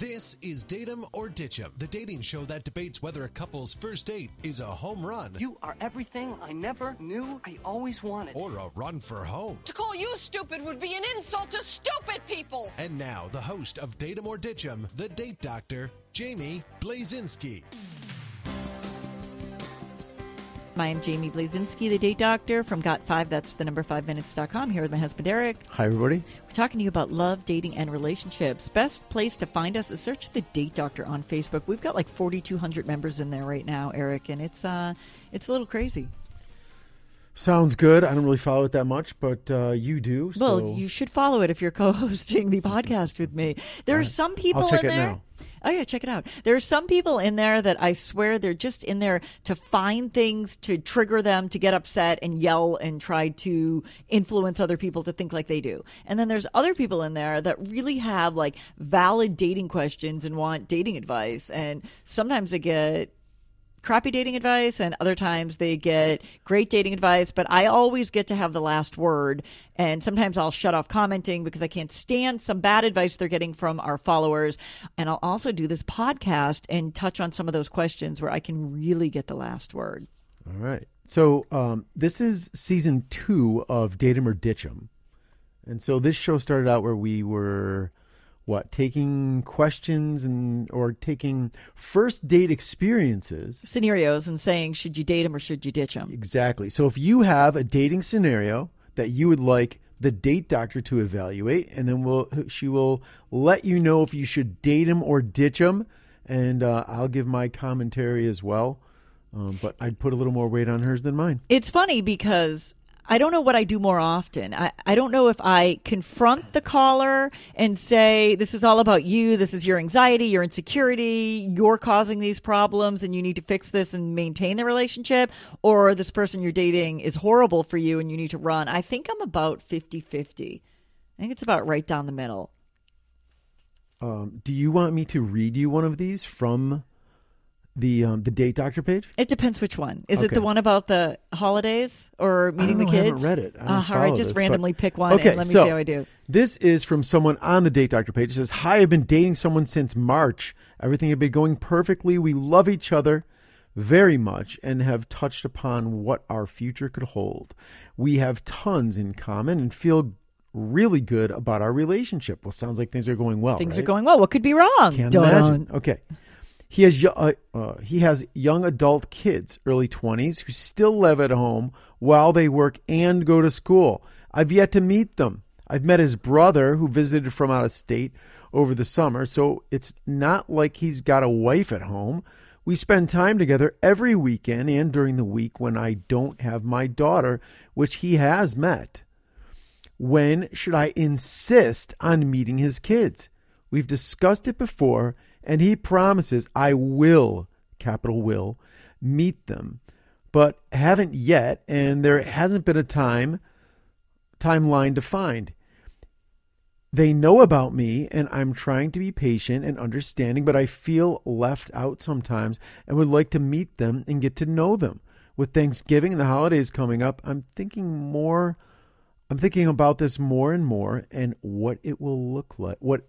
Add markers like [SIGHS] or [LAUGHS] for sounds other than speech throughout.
This is Date 'em or Ditch 'em, the dating show that debates whether a couple's first date is a home run You are everything I never knew I always wanted. or a run for home. To call you stupid would be an insult to stupid people. And now, the host of Date 'em or Ditch 'em, the date doctor, Jaimy Blazinski. I'm Jaimy Blazinski, the date doctor from Got5, that's the number 5minutes.com, here with my husband Erik. Hi, everybody. We're talking to you about love, dating, and relationships. Best place to find us is search the Date Doctor on Facebook. We've got like 4,200 members in there right now, Erik, and it's uh, it's a little crazy. Sounds good. I don't really follow it that much, but uh, you do. Well, so you should follow it if you're [LAUGHS] co-hosting the podcast with me. There are some people in there. now. Oh yeah, check it out. There are some people in there that I swear they're just in there to find things to trigger them to get upset and yell and try to influence other people to think like they do. And then there's other people in there that really have like valid dating questions and want dating advice. And sometimes they get crappy dating advice and other times they get great dating advice but i always get to have the last word. And sometimes i'll shut off commenting because i can't stand some bad advice they're getting from our followers. And i'll also do this podcast and touch on some of those questions where i can really get the last word. All right. So um, this is season two of Date 'em or Ditch 'em, and so this show started out where we were what taking questions and or taking first date experiences. scenarios and saying should you date him or should you ditch him Exactly. So if you have a dating scenario that you would like the date doctor to evaluate, and then we'll she will let you know if you should date him or ditch him, and uh, I'll give my commentary as well. Um, but I'd put a little more weight on hers than mine. It's funny because I don't know what I do more often. I, I don't know if I confront the caller and say, This is all about you. This is your anxiety, your insecurity. You're causing these problems and you need to fix this and maintain the relationship. Or this person you're dating is horrible for you and you need to run. I think I'm about 50 50. I think it's about right down the middle. Um, do you want me to read you one of these from the um, the date doctor page? It depends which one. Is it Okay. the one about the holidays or meeting don't the know, I kids? haven't read it. I don't Uh, all follow just this, but- randomly pick one Okay, and let me so see how I do. This is from someone on the date doctor page. It says, "Hi, I've been dating someone since March. Everything had been going perfectly. We love each other very much and have touched upon what our future could hold. We have tons in common and feel really good about our relationship. Well, sounds like things are going well. Things right? are going well. What could be wrong? Can't Dun. imagine. Okay. He has uh, uh, he has young adult kids, early twenties, who still live at home while they work and go to school. I've yet to meet them. I've met his brother, who visited from out of state over the summer, so it's not like he's got a wife at home. We spend time together every weekend and during the week when I don't have my daughter, which he has met. When should I insist on meeting his kids? We've discussed it before, and he promises I will, capital will, meet them, but haven't yet, and there hasn't been a time timeline defined. They know about me, and I'm trying to be patient and understanding, but I feel left out sometimes and would like to meet them and get to know them. With Thanksgiving and the holidays coming up, I'm thinking more I'm thinking about this more and more and what it will look like. What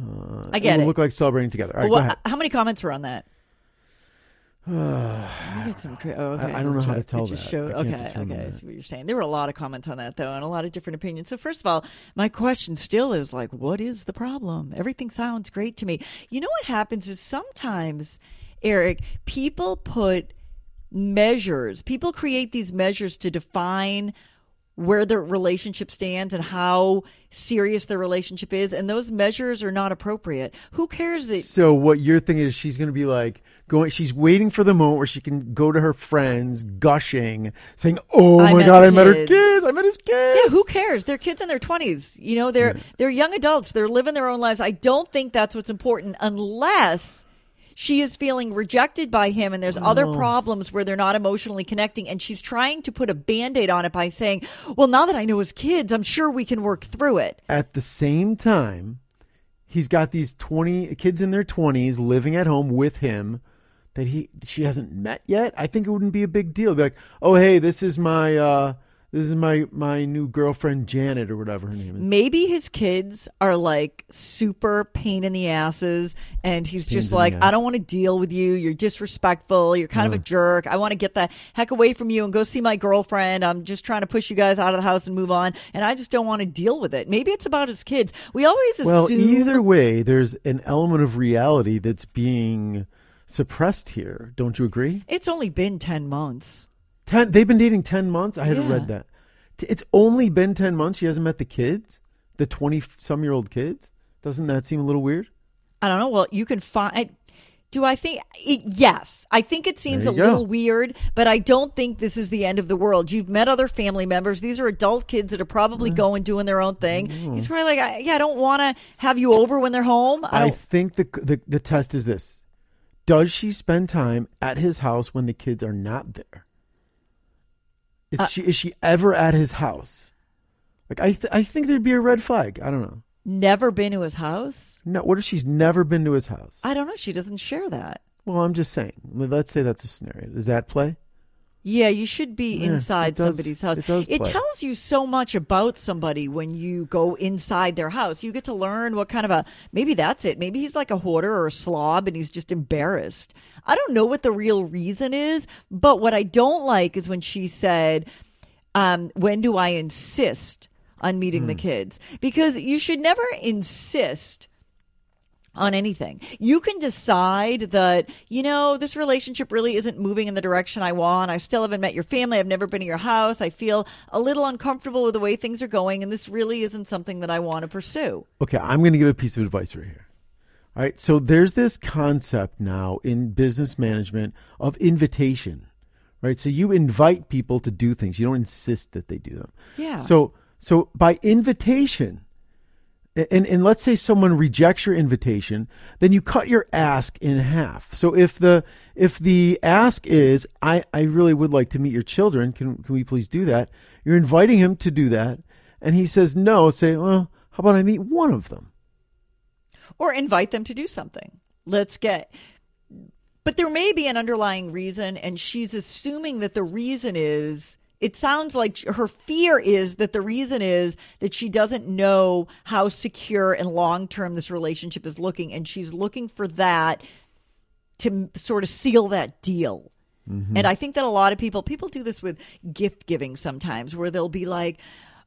uh, I get will it. look like celebrating together. All right, Well, go ahead. How many comments were on that? [SIGHS] I get some oh, okay. I- I don't know how to tell it just that. showed- I okay, okay. I that. see what you're saying. There were a lot of comments on that though, and a lot of different opinions. So first of all, my question still is like, what is the problem? Everything sounds great to me. You know what happens is sometimes, Erik, people put measures. People create these measures to define where the relationship stands and how serious the relationship is, and those measures are not appropriate. Who cares that So what you're thinking is she's going to be like going. She's waiting for the moment where she can go to her friends, gushing, saying, "Oh I my god, I met her kids." kids! I met his kids!" Yeah, who cares? They're kids in their twenties. You know, they're they're young adults. They're living their own lives. I don't think that's what's important unless she is feeling rejected by him and there's other problems where they're not emotionally connecting and she's trying to put a band-aid on it by saying, Well, now that I know his kids, I'm sure we can work through it. At the same time, he's got these twenty kids in their twenties living at home with him that he she hasn't met yet. I think it wouldn't be a big deal. Be like, "Oh, hey, this is my." uh This is my my new girlfriend Janet or whatever her name is. Maybe his kids are like super pain in the asses, and he's Pains just like. I don't want to deal with you. You're disrespectful. You're kind of a jerk. I want to get the heck away from you and go see my girlfriend. I'm just trying to push you guys out of the house and move on, and I just don't want to deal with it. Maybe it's about his kids. We always assume. Well, either way, there's an element of reality that's being suppressed here. Don't you agree? It's only been 10 months. Ten. They've been dating ten months. I hadn't Yeah. read that. T- It's only been ten months. She hasn't met the kids, the twenty some year old kids. Doesn't that seem a little weird? I don't know. Well, you can find. Do I think? It, yes, I think it seems There a you go. little weird, but I don't think this is the end of the world. You've met other family members; these are adult kids that are probably going doing their own thing. He's probably like, I, "Yeah, I don't want to have you over when they're home." I I, don't. think the, the the test is this: Does she spend time at his house when the kids are not there? Is Uh, she is she ever at his house? Like I th- I think there'd be a red flag. I don't know. never been to his house. No, what if she's never been to his house? I don't know. She doesn't share that. well, I'm just saying. Let's say that's a scenario. Does that play? Yeah, you should be Yeah, inside does- somebody's house. it play. tells you so much about somebody when you go inside their house. You get to learn what kind of a maybe that's it. Maybe he's like a hoarder or a slob and he's just embarrassed. I don't know what the real reason is, but what I don't like is when she said, um, when do I insist on meeting the Hmm. kids? Because you should never insist on anything. You can decide that, you know, this relationship really isn't moving in the direction I want. I still haven't met your family. I've never been to your house. I feel a little uncomfortable with the way things are going, and this really isn't something that I want to pursue. Okay, I'm going to give a piece of advice right here. All right, so there's this concept now in business management of invitation, right? So you invite people to do things. You don't insist that they do them. Yeah. So so by invitation, and and let's say someone rejects your invitation, then you cut your ask in half. So if the if the ask is I I really would like to meet your children, can can we please do that? You're inviting him to do that, and he says no. Say, well, how about I meet one of them? Or invite them to do something. Let's get. But there may be an underlying reason, and she's assuming that the reason is. It sounds like her fear is that the reason is that she doesn't know how secure and long term this relationship is looking, and she's looking for that to sort of seal that deal. Mm-hmm. And I think that a lot of people people do this with gift giving sometimes where they'll be like,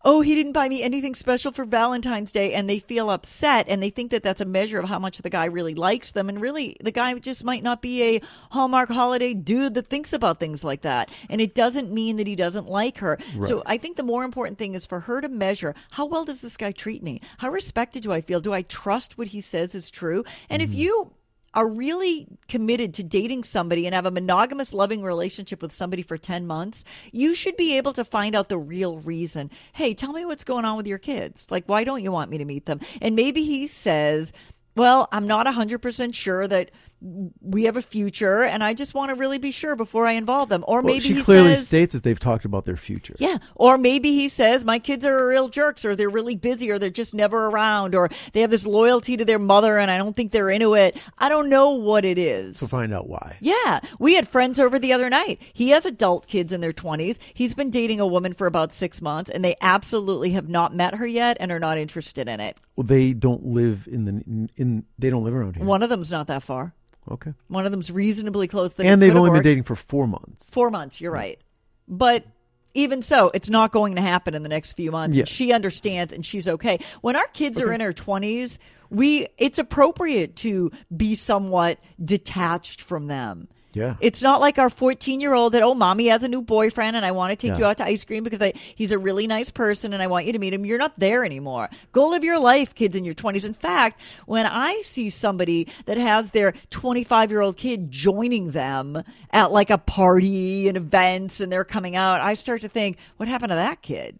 "Oh, he didn't buy me anything special for Valentine's Day," and they feel upset and they think that that's a measure of how much the guy really likes them and really the guy just might not be a Hallmark holiday dude that thinks about things like that. And it doesn't mean that he doesn't like her. So I think the more important thing is for her to measure how well does this guy treat me? How respected do I feel? Do I trust what he says is true? And if mm-hmm. you are really committed to dating somebody and have a monogamous loving relationship with somebody for 10 months, you should be able to find out the real reason. Hey, tell me what's going on with your kids. Like, why don't you want me to meet them? And maybe he says, well, I'm not 100% sure that we have a future and I just want to really be sure before I involve them. Or Well, maybe she he clearly says, states that they've talked about their future. yeah. Or maybe he says, my kids are real jerks, or they're really busy, or they're just never around, or they have this loyalty to their mother and I don't think they're into it. I don't know what it is. So find out why. Yeah. We had friends over the other night. He has adult kids in their 20s. He's been dating a woman for about six months, and they absolutely have not met her yet and are not interested in it. Well, they don't live in the in they don't live around here. One of them's not that far. Okay. One of them's reasonably close. and they've only been worked. dating for four months. Four months, you're right. But even so, it's not going to happen in the next few months. Yeah. She understands and she's okay. When our kids are in their 20s, we it's appropriate to be somewhat detached from them. Yeah. It's not like our 14 year old that, oh, mommy has a new boyfriend and I want to take you out to ice cream because I, he's a really nice person and I want you to meet him. You're not there anymore. Go live your life, kids in your 20s. In fact, when I see somebody that has their 25 year old kid joining them at like a party and events and they're coming out, I start to think, what happened to that kid?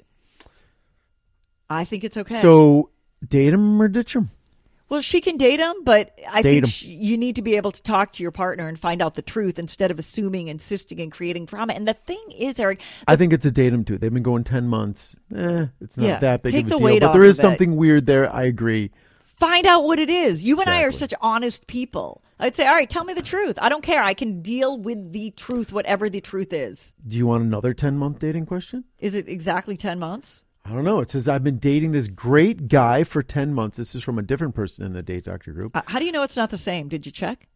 I think it's okay. So date him or ditch him. Well, she can date him, but I Date think him. sh you need to be able to talk to your partner and find out the truth instead of assuming, insisting, and creating drama. And the thing is, Erik, I think it's a date him too. They've been going ten months. Eh, it's not Yeah. that big of a the deal. but there is of it. something weird there. I agree. Find out what it is. You and I are such honest people. I'd say, all right, tell me the truth. I don't care. I can deal with the truth, whatever the truth is. Do you want another 10 month dating question? Is it exactly 10 months? I don't know. It says, I've been dating this great guy for 10 months. This is from a different person in the Date Doctor group. Uh, how do you know it's not the same? Did you check?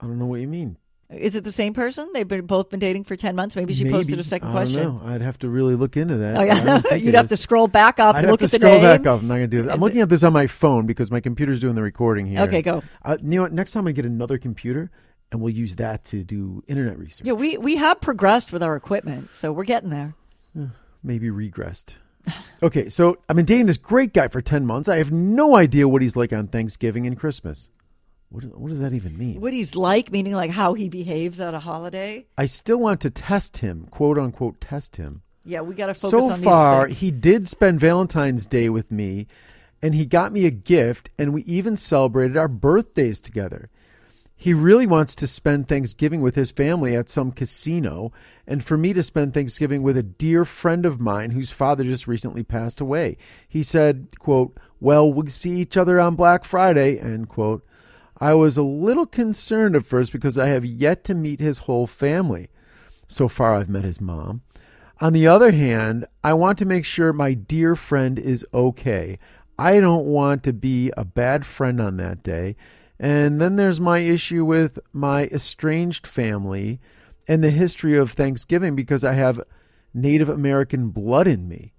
I don't know what you mean. Is it the same person? They've been both been dating for 10 months. Maybe she Maybe. posted a second I question. don't know. I'd have to really look into that. Oh, yeah. [LAUGHS] You'd have to scroll back up, I'd look have to at the scroll name. back up. I'm not going to do that. I'm looking at this on my phone because my computer's doing the recording here. Okay, go. Uh, you know what? Next time I get another computer, and we'll use that to do internet research. Yeah, we, we have progressed with our equipment, so we're getting there. Maybe regressed. Okay, so I've been dating this great guy for 10 months. I have no idea what he's like on Thanksgiving and Christmas. What, what does that even mean? What he's like, meaning like how he behaves at a holiday. I still want to test him, quote unquote, test him. Yeah, we got to focus so on far, he did spend Valentine's Day with me, and he got me a gift, and we even celebrated our birthdays together. He really wants to spend Thanksgiving with his family at some casino, and for me to spend Thanksgiving with a dear friend of mine whose father just recently passed away. He said, quote, Well, we'll see each other on Black Friday, end quote. I was a little concerned at first because I have yet to meet his whole family. So far, I've met his mom. On the other hand, I want to make sure my dear friend is okay. I don't want to be a bad friend on that day. And then there's my issue with my estranged family and the history of Thanksgiving because I have Native American blood in me.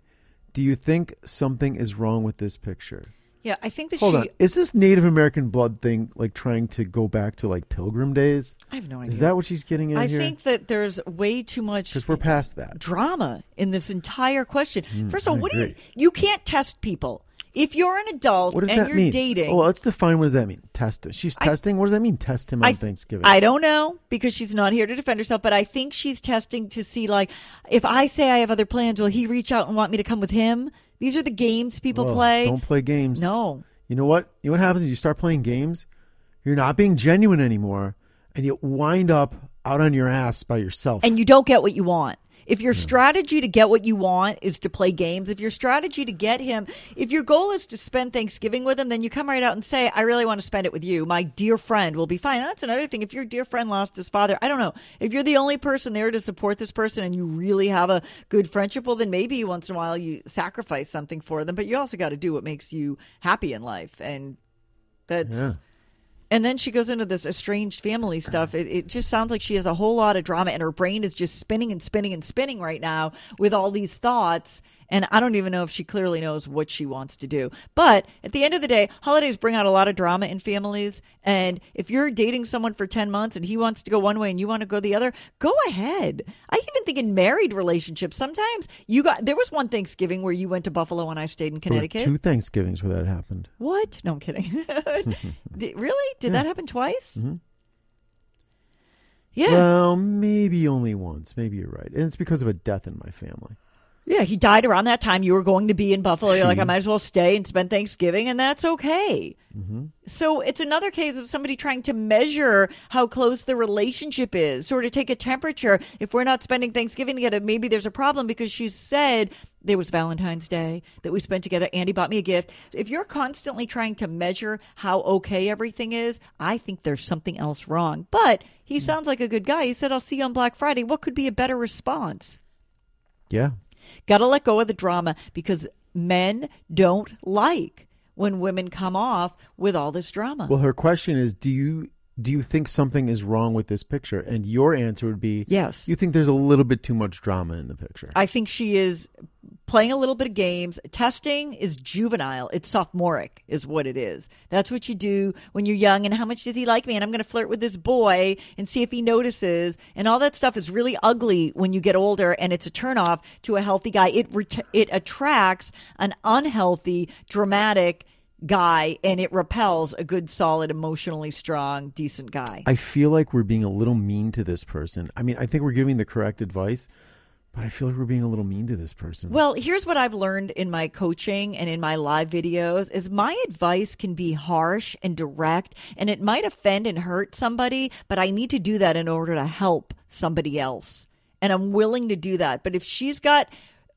Do you think something is wrong with this picture? Yeah, I think that Hold she. on. Is this Native American blood thing like trying to go back to like pilgrim days? I have no idea. Is that what she's getting at I here? think that there's way too much because we're past that. drama in this entire question. Hmm, First of all, I what do you? You can't test people. If you're an adult What does and that you're mean? dating, well, let's define what does that mean. Test. She's testing. what does that mean? Test him on I, Thanksgiving. I don't know because she's not here to defend herself, but I think she's testing to see like if I say I have other plans, will he reach out and want me to come with him? These are the games people Whoa, play. Don't play games. No. You know what? You know what happens? if You start playing games. You're not being genuine anymore, and you wind up out on your ass by yourself. and you don't get what you want. If your hmm. strategy to get what you want is to play games, if your strategy to get him, if your goal is to spend Thanksgiving with him, then you come right out and say, I really want to spend it with you. My dear friend will be fine. And that's another thing. If your dear friend lost his father, I don't know. If you're the only person there to support this person and you really have a good friendship, well, then maybe once in a while you sacrifice something for them. But you also got to do what makes you happy in life. And that's. Yeah. And then she goes into this estranged family stuff. It, it just sounds like she has a whole lot of drama, and her brain is just spinning and spinning and spinning right now with all these thoughts. And I don't even know if she clearly knows what she wants to do. But at the end of the day, holidays bring out a lot of drama in families. And if you're dating someone for 10 months and he wants to go one way and you want to go the other, go ahead. I even think in married relationships, sometimes you got, there was one Thanksgiving where you went to Buffalo and I stayed in Connecticut. two Thanksgivings where that happened. What? No, I'm kidding. [LAUGHS] Did, really? Did that happen twice? Mm-hmm. Yeah. Well, maybe only once. Maybe you're right, and it's because of a death in my family. Yeah, he died around that time. You were going to be in Buffalo. You're like, I might as well stay and spend Thanksgiving, and that's okay. Mm-hmm. So it's another case of somebody trying to measure how close the relationship is, sort of take a temperature. If we're not spending Thanksgiving together, maybe there's a problem because she said there was Valentine's Day that we spent together. Andy bought me a gift. If you're constantly trying to measure how okay everything is, I think there's something else wrong. But he sounds like a good guy. He said, I'll see you on Black Friday. What could be a better response? Yeah, Got to let go of the drama because men don't like when women come off with all this drama. Well, her question is, do you do you think something is wrong with this picture? And your answer would be Yes. You think there's a little bit too much drama in the picture. I think she is playing a little bit of games. Testing is juvenile. It's sophomoric, is what it is. That's what you do when you're young. And how much does he like me? And I'm going to flirt with this boy and see if he notices. And all that stuff is really ugly when you get older, and it's a turnoff to a healthy guy. It ret- it attracts an unhealthy, dramatic guy, and it repels a good, solid, emotionally strong, decent guy. I feel like we're being a little mean to this person. I mean, I think we're giving the correct advice, but I feel like we're being a little mean to this person. Well, here's what I've learned in my coaching and in my live videos is my advice can be harsh and direct and it might offend and hurt somebody, but I need to do that in order to help somebody else. And I'm willing to do that. But if she's got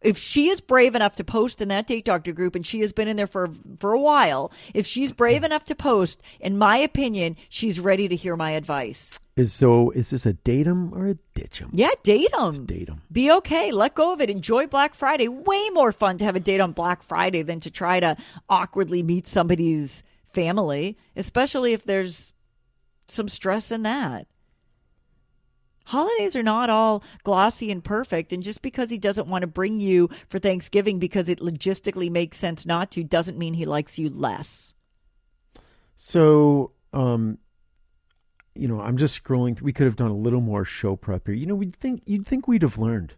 if she is brave enough to post in that date doctor group and she has been in there for for a while, if she's brave enough to post, in my opinion, she's ready to hear my advice. Is so? Is this a datum or a ditch 'em? Yeah. Date 'em. Be okay. Let go of it. Enjoy Black Friday. Way more fun to have a date on Black Friday than to try to awkwardly meet somebody's family, especially if there's some stress in that. Holidays are not all glossy and perfect, and just because he doesn't want to bring you for Thanksgiving because it logistically makes sense not to doesn't mean he likes you less. So, um, you know, I'm just scrolling. We could have done a little more show prep here. You know, we'd think you'd think we'd have learned.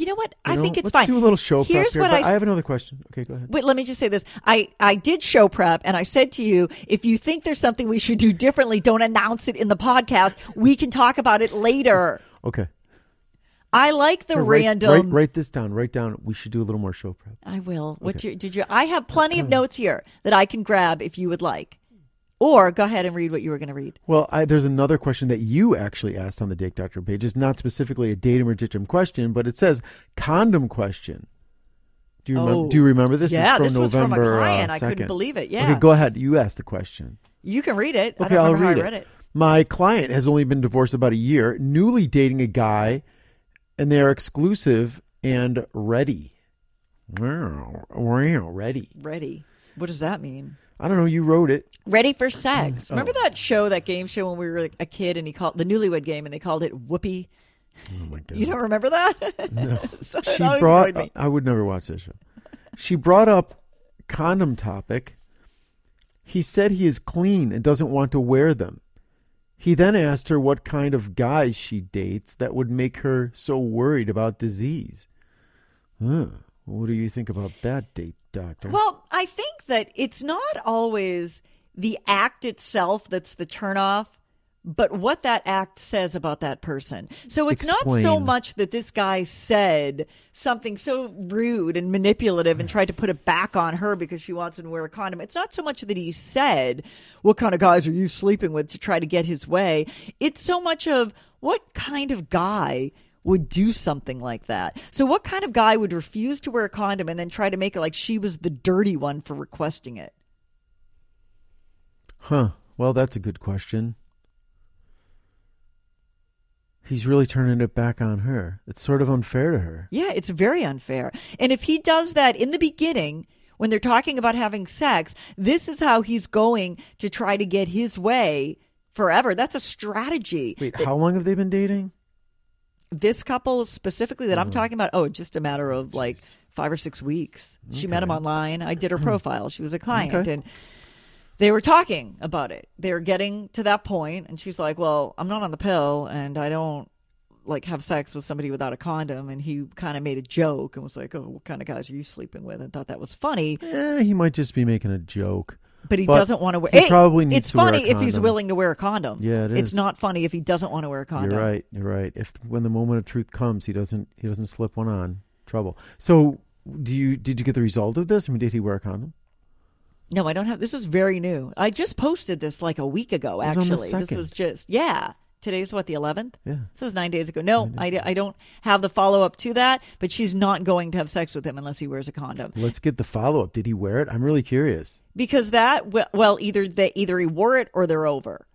You know what? you I know? think it's Let's fine. do a little show prep Here's here. what I, I have another question. Okay, go ahead. Wait, let me just say this. I, I did show prep and I said to you, if you think there's something we should do differently, don't announce it in the podcast. We can talk about it later. Okay. I like the write- random. Write, write this down. Write down. We should do a little more show prep. I will. What you, did you? I have plenty of notes here that I can grab if you would like. Or go ahead and read what you were going to read. Well, I, there's another question that you actually asked on the Date Doctor page. It's not specifically a datum or ditchum question, but it says condom question. Do you remember? Oh. Do you remember this? Yeah, is from this was from a November, client. Uh, I couldn't believe it. Yeah. Okay, go ahead. You asked the question. You can read it. I Okay, don't I'll remember read how I it. read it. My client has only been divorced about a year, newly dating a guy, and they are exclusive and ready. Wow, wow, ready. Ready. What does that mean? I don't know. You wrote it. Ready for sex. Oh. Remember that show, that game show when we were like a kid and he called the newlywed game and they called it Whoopee? Oh my god. You don't remember that? No. [LAUGHS] so she brought me. I would never watch this show. She brought up condom topic. He said he is clean and doesn't want to wear them. He then asked her what kind of guys she dates that would make her so worried about disease. Huh. What do you think about that date, doctor? Well, I think that it's not always the act itself that's the turnoff, but what that act says about that person. So it's not so much that this guy said something so rude and manipulative and tried to put it back on her because she wants him to wear a condom. It's not so much that he said, What kind of guys are you sleeping with to try to get his way? It's so much of what kind of guy would do something like that. So, what kind of guy would refuse to wear a condom and then try to make it like she was the dirty one for requesting it? huh. Well, that's a good question. He's really turning it back on her. It's sort of unfair to her. Yeah, it's very unfair. And if he does that in the beginning, when they're talking about having sex, this is how he's going to try to get his way forever. That's a strategy. Wait, how long have they been dating? This couple specifically that Mm. I'm talking about, oh, just a matter of like five or six weeks. She met him online. I did her profile. She was a client. Okay. And they were talking about it. They were getting to that point, and she's like, "Well, I'm not on the pill, and I don't like have sex with somebody without a condom." And he kind of made a joke and was like, "Oh, what kind of guys are you sleeping with?" And thought that was funny, Eh, he might just be making a joke. But he But doesn't want to wear. he Hey, probably needs It's to wear a funny if he's willing to wear a condom. Yeah, it It's not funny if he doesn't want to wear a condom. You're right. You're right. If when the moment of truth comes, he doesn't he doesn't slip one on. Trouble. So, do you did you get the result of this? I mean, did he wear a condom? No, I don't have. This is very new. I just posted this like a week ago. It was on the Actually, this was just yeah. Today's what the 11th. Yeah. So it was nine days ago. No, I, I don't have the follow up to that. But she's not going to have sex with him unless he wears a condom Let's get the follow up. Did he wear it? I'm really curious. because that well, either they either he wore it or they're over.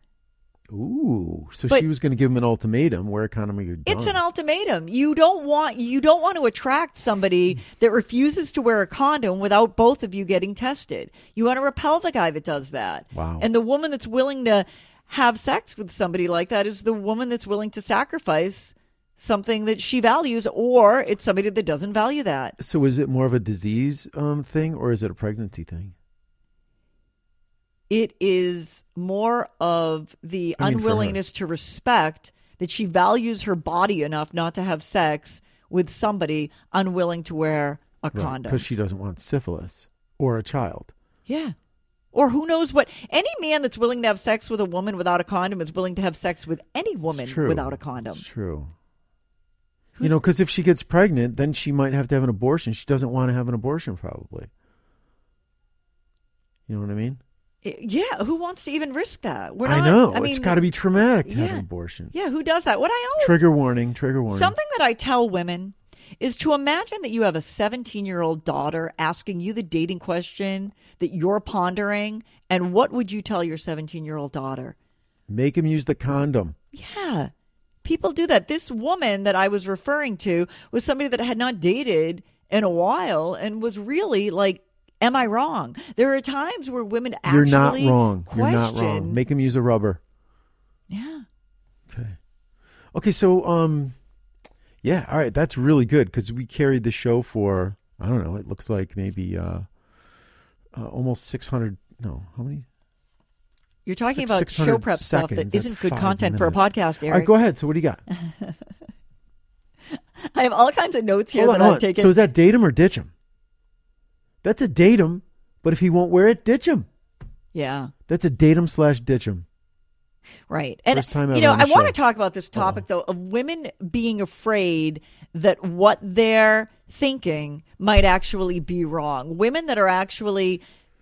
Ooh, so But- she was going to give him an ultimatum: condom or you're done. It's an ultimatum. You don't want you don't want to attract somebody that refuses to wear a condom without both of you getting tested. You want to repel the guy that does that. Wow. And the woman that's willing to have sex with somebody like that is the woman that's willing to sacrifice something that she values or it's somebody that doesn't value that. So, is it more of a disease um, thing or is it a pregnancy thing? It is more of the I mean, unwillingness to respect that she values her body enough not to have sex with somebody unwilling to wear a condom. Because she doesn't want syphilis or a child. Yeah. Or who knows what? Any man that's willing to have sex with a woman without a condom is willing to have sex with any woman without a condom. It's true. you know, because if she gets pregnant, then she might have to have an abortion. She doesn't want to have an abortion, probably. You know what I mean? Yeah, who wants to even risk that? We're I know. I mean, it's got to be traumatic to have an abortion. Yeah, who does that? What I always Trigger warning, trigger warning. something that I tell women is to imagine that you have a 17 year old daughter asking you the dating question that you're pondering. And what would you tell your 17 year old daughter? Make him use the condom. Yeah. People do that. This woman that I was referring to was somebody that had not dated in a while and was really like, Am I wrong? There are times where women actually You're not wrong. Question, You're not wrong. Make him use a rubber. yeah. Okay. Okay, so um yeah, all right, that's really good cuz we carried the show for I don't know, it looks like maybe uh, uh almost 600 no, how many? You're talking It's about show 600 prep stuff that seconds. That's isn't good five content for a minutes. podcast, All Erik. right, go ahead. So what do you got? [LAUGHS] I have all kinds of notes here Hold that hold I've on. taken. So is that datum or ditch him? That's a datum, but if he won't wear it, ditch him. yeah. That's a datum slash ditch him. Right. And you know, I want to talk about this topic though of women being afraid that what they're thinking might actually be wrong. Women that are actually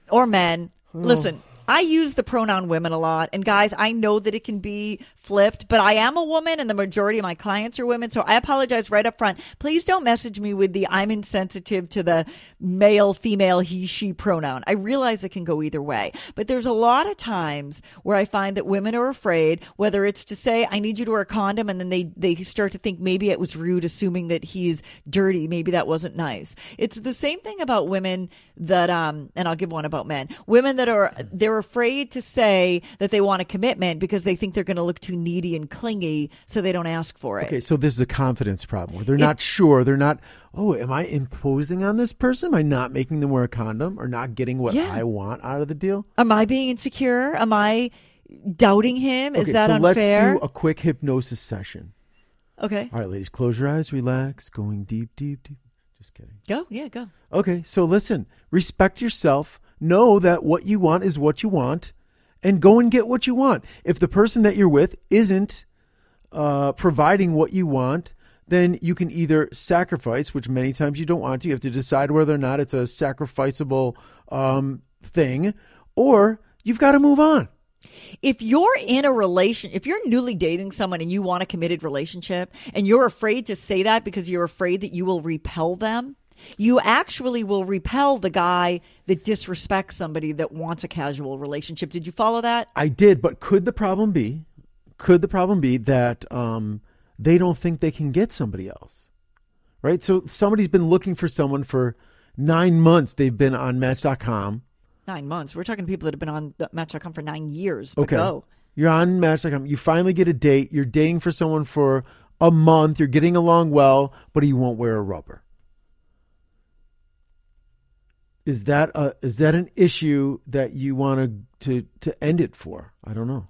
or men, listen, I use the pronoun women a lot. And guys, I know that it can be flipped, but I am a woman and the majority of my clients are women. So I apologize right up front. Please don't message me with the I'm insensitive to the male, female, he, she pronoun. I realize it can go either way, but there's a lot of times where I find that women are afraid, whether it's to say, I need you to wear a condom. And then they, they start to think maybe it was rude, assuming that he's dirty. Maybe that wasn't nice. It's the same thing about women that, um, and I'll give one about men, women that are, they're afraid to say that they want a commitment because they think they're going to look too needy and clingy. So they don't ask for it. Okay, so this is a confidence problem where they're not sure. They're not, oh, am I imposing on this person? Am I not making them wear a condom or not getting what Yeah. I want out of the deal? Am I being insecure? Am I doubting him? Is okay, that so unfair? let's do a quick hypnosis session. okay. All right, ladies, close your eyes, relax, going deep, deep, deep. Just kidding. Go. Yeah, go. Okay, so listen, respect yourself. Know that what you want is what you want, and go and get what you want. If the person that you're with isn't uh, providing what you want, then you can either sacrifice, which many times you don't want to. You have to decide whether or not it's a sacrificable um, thing, or you've got to move on. if you're in a relation, if you're newly dating someone and you want a committed relationship and you're afraid to say that because you're afraid that you will repel them, you actually will repel the guy that disrespects somebody that wants a casual relationship. Did you follow that? I did, but could the problem be? Could the problem be that um, they don't think they can get somebody else? Right. So somebody's been looking for someone for nine months. They've been on Match.com. Nine months. We're talking to people that have been on Match.com for nine years. Okay. go. You're on Match.com. You finally get a date. You're dating for someone for a month. You're getting along well, but he won't wear a rubber. Is that a is that an issue that you want to to to end it for? I don't know.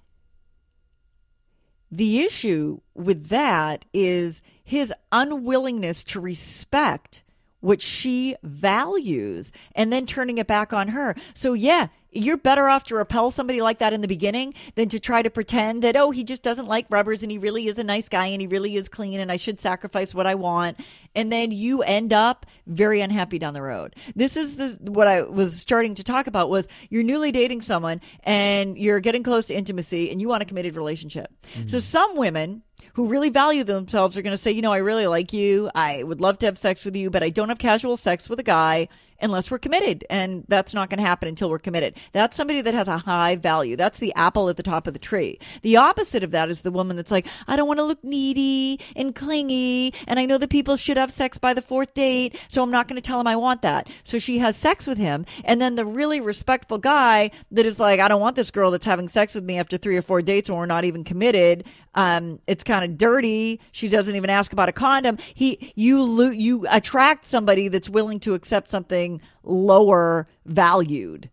The issue with that is his unwillingness to respect what she values and then turning it back on her. So, yeah, you're better off to repel somebody like that in the beginning than to try to pretend that, oh, he just doesn't like rubbers and he really is a nice guy and he really is clean and I should sacrifice what I want. And then you end up very unhappy down the road. This is the, what I was starting to talk about was you're newly dating someone and you're getting close to intimacy and you want a committed relationship. Mm-hmm. So some women who really value themselves are going to say, you know, I really like you. I would love to have sex with you, but I don't have casual sex with a guy unless we're committed. And that's not going to happen until we're committed. That's somebody that has a high value. That's the apple at the top of the tree. The opposite of that is the woman that's like, I don't want to look needy and clingy. And I know that people should have sex by the fourth date. So I'm not going to tell him I want that. So she has sex with him. And then the really respectful guy that is like, I don't want this girl that's having sex with me after three or four dates when we're not even committed. Um, it's kind of dirty. She doesn't even ask about a condom. He, you, you attract somebody that's willing to accept something lower valued.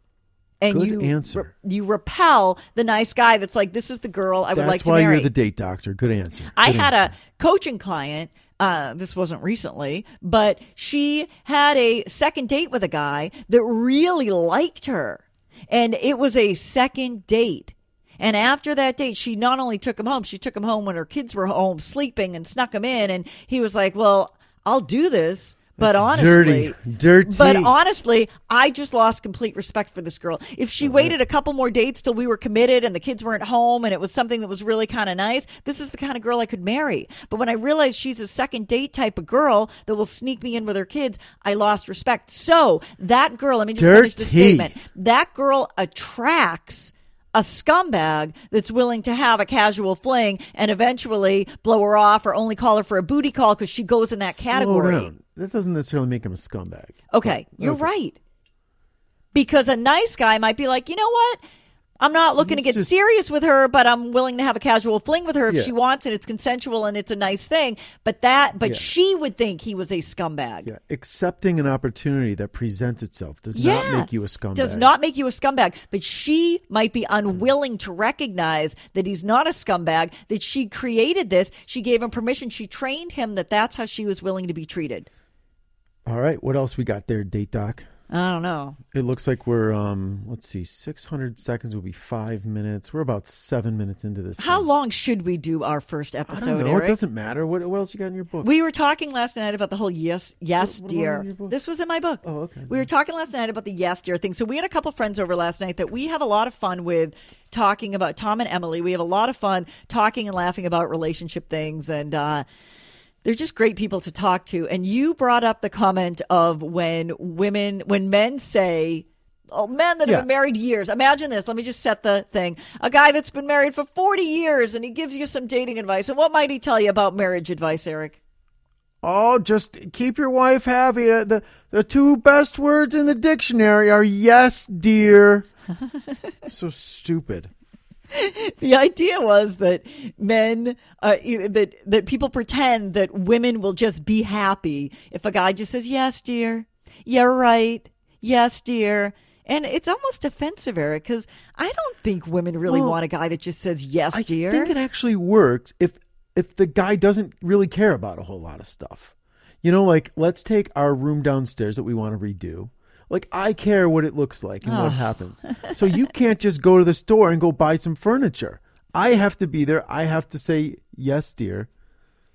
And Good you, answer. you repel the nice guy that's like, this is the girl I would That's like to why marry. you're the date doctor. Good answer. I had answer. a coaching client. Uh, this wasn't recently, but she had a second date with a guy that really liked her. And it was a second date. And after that date, she not only took him home, she took him home when her kids were home sleeping and snuck him in. And he was like, Well, I'll do this, But That's honestly, dirty. Dirty. But honestly, I just lost complete respect for this girl. If she uh-huh. waited a couple more dates till we were committed and the kids weren't home and it was something that was really kind of nice, this is the kind of girl I could marry. But when I realized she's a second date type of girl that will sneak me in with her kids, I lost respect. So that girl, let me just finish the statement. That girl attracts a scumbag that's willing to have a casual fling and eventually blow her off or only call her for a booty call because she goes in that category. Slow down. That doesn't necessarily make him a scumbag. Okay, you're okay. right. Because a nice guy might be like, you know what? I'm not looking to get just- serious with her, but I'm willing to have a casual fling with her if Yeah. she wants and it's consensual and it's a nice thing. But that, but Yeah. she would think he was a scumbag. Yeah, accepting an opportunity that presents itself does Yeah. not make you a scumbag. Does not make you a scumbag, but she might be unwilling to recognize that he's not a scumbag, that she created this. She gave him permission. She trained him that that's how she was willing to be treated. All right, what else we got there, date doc? I don't know. It looks like we're um let's see, six hundred seconds will be five minutes. We're about seven minutes into this. How thing. long should we do our first I episode, don't know. Erik? It doesn't matter. What what else you got in your book? We were talking last night about the whole yes, yes, What- what dear. about in your book? This was in my book. Oh, okay. We were talking last night about the yes, dear thing. So we had a couple friends over last night that we have a lot of fun with talking about. Tom and Emily, we have a lot of fun talking and laughing about relationship things, and uh, they're just great people to talk to. And you brought up the comment of when women, when men say. Oh, men that have been married years. Imagine this. Let me just set the thing. A guy that's been married for 40 years and he gives you some dating advice. And what might he tell you about marriage advice, Erik? Oh, just keep your wife happy. Uh, The the two best words in the dictionary are yes, dear. [LAUGHS] so stupid. [LAUGHS] the idea was that men uh, that that people pretend that women will just be happy if a guy just says yes dear yeah right yes dear and it's almost offensive erik because i don't think women really Well, want a guy that just says yes I dear i think it actually works if if the guy doesn't really care about a whole lot of stuff. You know, like let's take our room downstairs that we want to redo. Like I care what it looks like and what oh. happens. So you can't just go to the store and go buy some furniture. I have to be there. I have to say yes, dear.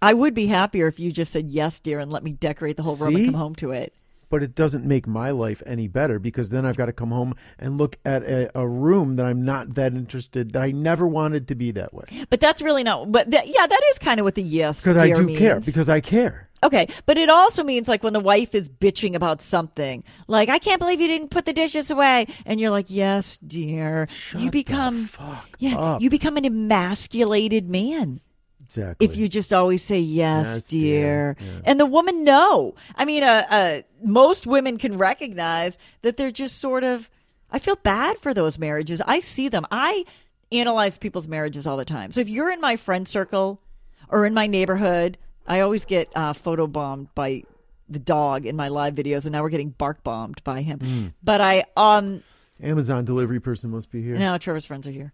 i would be happier if you just said yes dear and let me decorate the whole room and come home to it But it doesn't make my life any better because then I've got to come home and look at a, a room that I'm not that interested that I never wanted to be that way. but that's really not but that, yeah that is kind of what the yes Because I do care. Because I care. Okay, but it also means like when the wife is bitching about something, like I can't believe you didn't put the dishes away, and you're like, "Yes, dear." you the become fuck yeah, up. you become an emasculated man Exactly. if you just always say yes, Yes, dear, dear. Yeah. and the woman no, I mean, uh, uh, most women can recognize that they're just sort of. I feel bad for those marriages. I see them. I analyze people's marriages all the time. So if you're in my friend circle or in my neighborhood, I always get uh, photo bombed by the dog in my live videos, and now we're getting bark bombed by him. Hmm. But I um Amazon delivery person must be here. now Trevor's friends are here,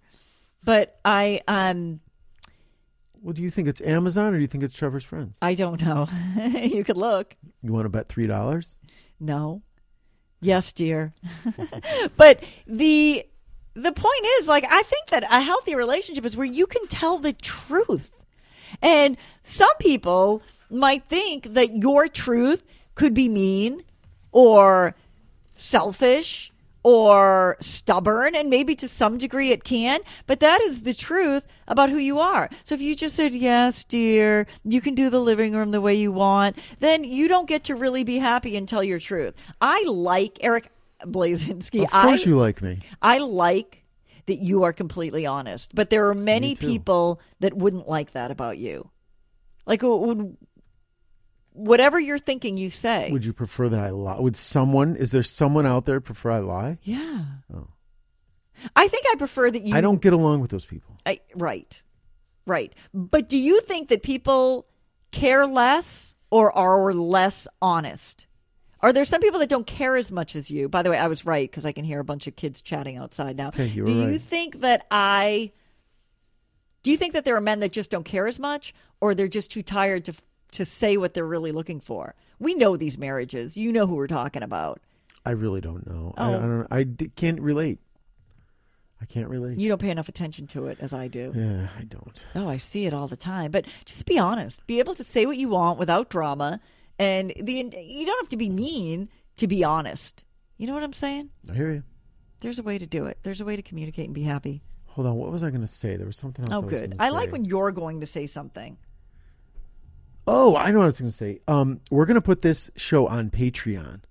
but I um Well, do you think it's Amazon or do you think it's Trevor's friends? I don't know. [LAUGHS] you could look. You want to bet three dollars? No. Yes, dear. [LAUGHS] but the the point is like I think that a healthy relationship is where you can tell the truth. And some people might think that your truth could be mean or selfish or stubborn and maybe to some degree it can but that is the truth about who you are. So if you just said yes dear you can do the living room the way you want then you don't get to really be happy and tell your truth. I like erik blazinski. Of course I, you like me. I like that you are completely honest but there are many people that wouldn't like that about you like would whatever you're thinking you say Would you prefer that I lie? Would someone? Is there someone out there prefer I lie? Yeah. Oh. I think I prefer that you. I don't get along with those people. I, right. Right. But do you think that people care less or are less honest? Are there some people that don't care as much as you? By the way, I was right because I can hear a bunch of kids chatting outside now. Okay, you do were you think that I. Do you think that there are men that just don't care as much or they're just too tired to to say what they're really looking for? We know these marriages. You know who we're talking about. I really don't know. I, Oh. I don't. I d- can't relate. I can't relate. You don't pay enough attention to it as I do. yeah, I don't. Oh, I see it all the time. But just be honest. Be able to say what you want without drama And the you don't have to be mean to be honest. You know what I'm saying? I hear you. There's a way to do it. There's a way to communicate and be happy. Hold on. What was I going to say? There was something else. Oh, I was good. I like when you're going to say something. Oh, I know what I was going to say. Um, we're going to put this show on Patreon.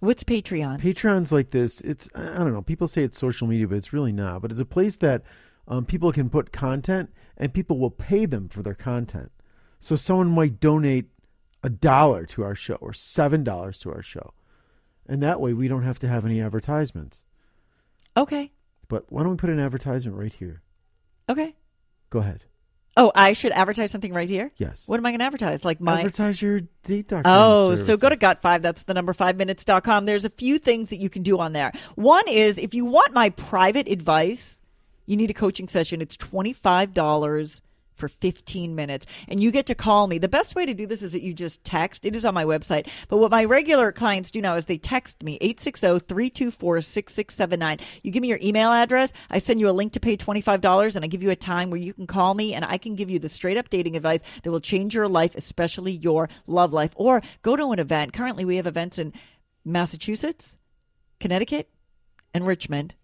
What's Patreon? Patreon's like this. It's I don't know. People say it's social media, but it's really not. But it's a place that um, people can put content, and people will pay them for their content. So someone might donate a dollar to our show or seven dollars to our show, and that way we don't have to have any advertisements. Okay. But why don't we put an advertisement right here? Okay. Go ahead. Oh, I should advertise something right here? Yes. What am I going to advertise? Like my Advertise your date doctor. Oh, so go to services. gut five. That's the number five minutes.com. There's a few things that you can do on there. One is if you want my private advice, you need a coaching session. It's $25 for 15 minutes and you get to call me. The best way to do this is that you just text. It is on my website. But what my regular clients do now is they text me 860-324-6679. You give me your email address. I send you a link to pay $25 and I give you a time where you can call me and I can give you the straight up dating advice that will change your life, especially your love life. Or go to an event. Currently we have events in Massachusetts, Connecticut, and Richmond.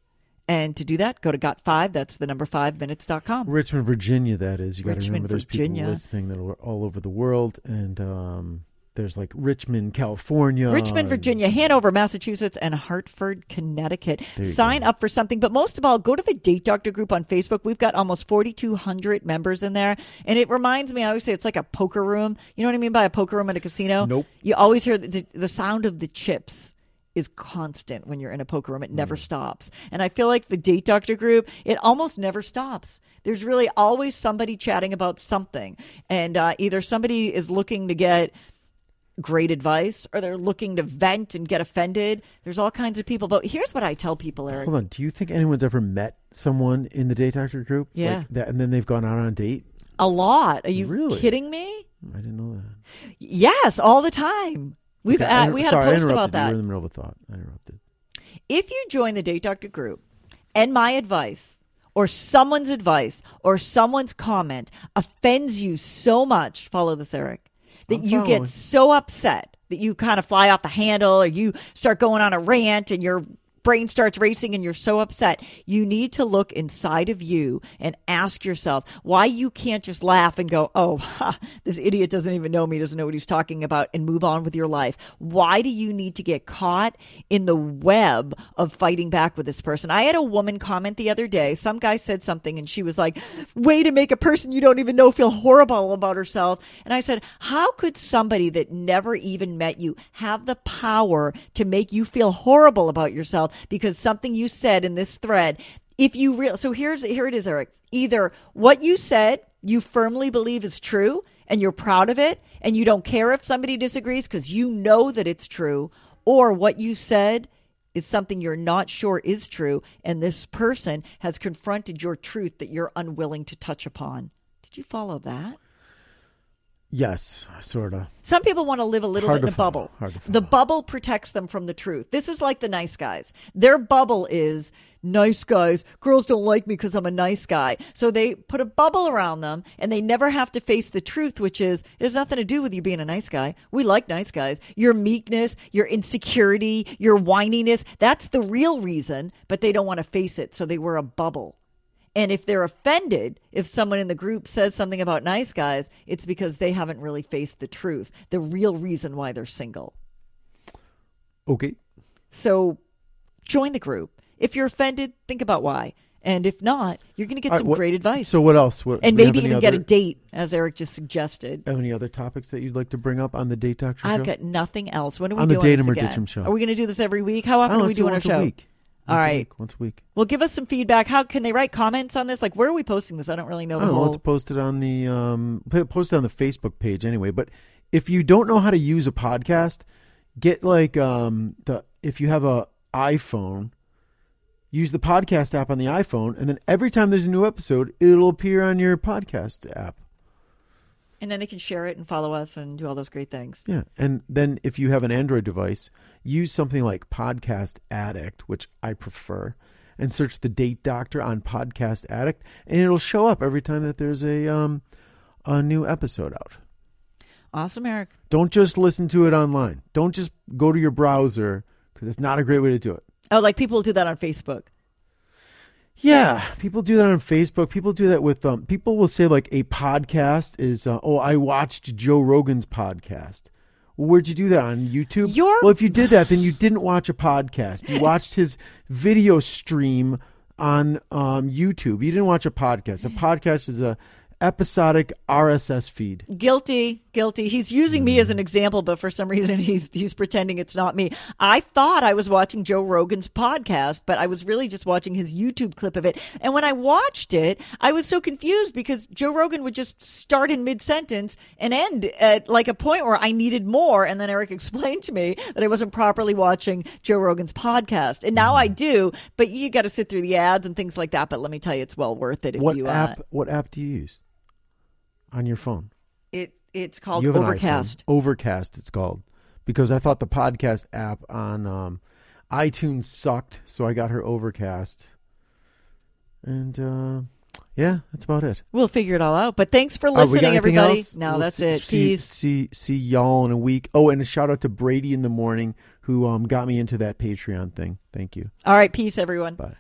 And to do that, go to got5. That's the number five minutes.com. Richmond, Virginia. That is. You got to remember there's Virginia. people listening that are all over the world, and um, there's like Richmond, California, Richmond, Virginia, Hanover, Massachusetts, and Hartford, Connecticut. Sign go. up for something, but most of all, go to the Date Doctor group on Facebook. We've got almost 4,200 members in there. And it reminds me, I always say it's like a poker room. You know what I mean by a poker room at a casino? Nope. You always hear the, the sound of the chips is constant when you're in a poker room. It never stops. And I feel like the Date Doctor group, it almost never stops. There's really always somebody chatting about something. And uh, either somebody is looking to get great advice or they're looking to vent and get offended. There's all kinds of people. But here's what I tell people, Erik. Hold on. Do you think anyone's ever met someone in the date doctor group? Yeah. Like that, and then they've gone out on a date? A lot. Are you Really? kidding me? I didn't know that. Yes, all the time. We've Okay, inter- we had sorry, a post about You that. were in the middle of a thought. I interrupted. if you join the Date Doctor group and my advice or someone's advice or someone's comment offends you so much, follow this, Erik, that I'm you following. get so upset that you kind of fly off the handle or you start going on a rant and your brain starts racing and you're so upset. You need to look inside of you and ask yourself why you can't just laugh and go, oh, ha, this idiot doesn't even know me, doesn't know what he's talking about, and move on with your life. Why do you need to get caught in the web of fighting back with this person? I had a woman comment the other day. Some guy said something and she was like, way to make a person you don't even know feel horrible about herself. And I said, how could somebody that never even met you have the power to make you feel horrible about yourself because something you said in this thread if you real so here's here it is erik. Either what you said you firmly believe is true and you're proud of it and you don't care if somebody disagrees because you know that it's true or what you said is something you're not sure is true and this person has confronted your truth that you're unwilling to touch upon. Did you follow that Yes, sort of. some people want to live a little Hard bit in a follow. bubble. The bubble protects them from the truth. This is like the nice guys. Their bubble is nice guys. Girls don't like me because I'm a nice guy. So they put a bubble around them and they never have to face the truth, which is it has nothing to do with you being a nice guy. We like nice guys. Your meekness, your insecurity, your whininess, that's the real reason, but they don't want to face it. So they wear a bubble. And if they're offended, if someone in the group says something about nice guys, it's because they haven't really faced the truth, the real reason why they're single. Okay. So join the group. If you're offended, think about why. And if not, you're going to get right, some what- great advice. So what else? What, and do maybe even get a date, as Erik just suggested. Have any other topics that you'd like to bring up on the date doctor I've show? got nothing else. When are we On the doing Date 'em this again? Ditch 'em show. Are we going to do this every week? How often don't are we do doing our show? A week. All a week, once a week. Well, give us some feedback. How can they write comments on this? Like, where are we posting this? I don't really know don't whole. Let's post it on the um, post it on the Facebook page anyway. But if you don't know how to use a podcast, get like um, the if you have a iPhone, use the podcast app on the iPhone, and then every time there's a new episode, it'll appear on your podcast app. And then they can share it and follow us and do all those great things. Yeah, and then if you have an Android device, use something like Podcast Addict, which I prefer, and search the Date Doctor on Podcast Addict, and it'll show up every time that there's a um a new episode out. Awesome, Erik. Don't just listen to it online. Don't just go to your browser because it's not a great way to do it. Oh, like people do that on Facebook. Yeah, people do that on Facebook. People do that with um. People will say like a podcast is. Uh, oh, I watched Joe Rogan's podcast. Well, where'd you do that on YouTube? Your- well, if you did that, then you didn't watch a podcast. You watched his video stream on um, YouTube. You didn't watch a podcast. A podcast is a episodic RSS feed. Guilty, guilty. He's using me as an example, but for some reason [LAUGHS] he's he's pretending it's not me. I thought I was watching Joe Rogan's podcast, but I was really just watching his YouTube clip of it. And when I watched it, I was so confused because Joe Rogan would just start in mid sentence and end at like a point where I needed more. And then Erik [LAUGHS] explained to me that I wasn't properly watching Joe Rogan's podcast, and now I do. But you got to sit through the ads and things like that. But let me tell you, it's well worth it if What you app? Uh, What app do you use on your phone? it it's called you have an Overcast. Overcast, it's called. Because I thought the podcast app on um, iTunes sucked, so I got her Overcast. And uh, yeah, that's about it. We'll figure it all out. But thanks for Uh, got listening, anything everybody. else? No, We'll that's see, it. See, Peace. see, see y'all in a week. Oh, and a shout out to Brady in the morning who um, got me into that Patreon thing. Thank you. All right, peace, everyone. Bye.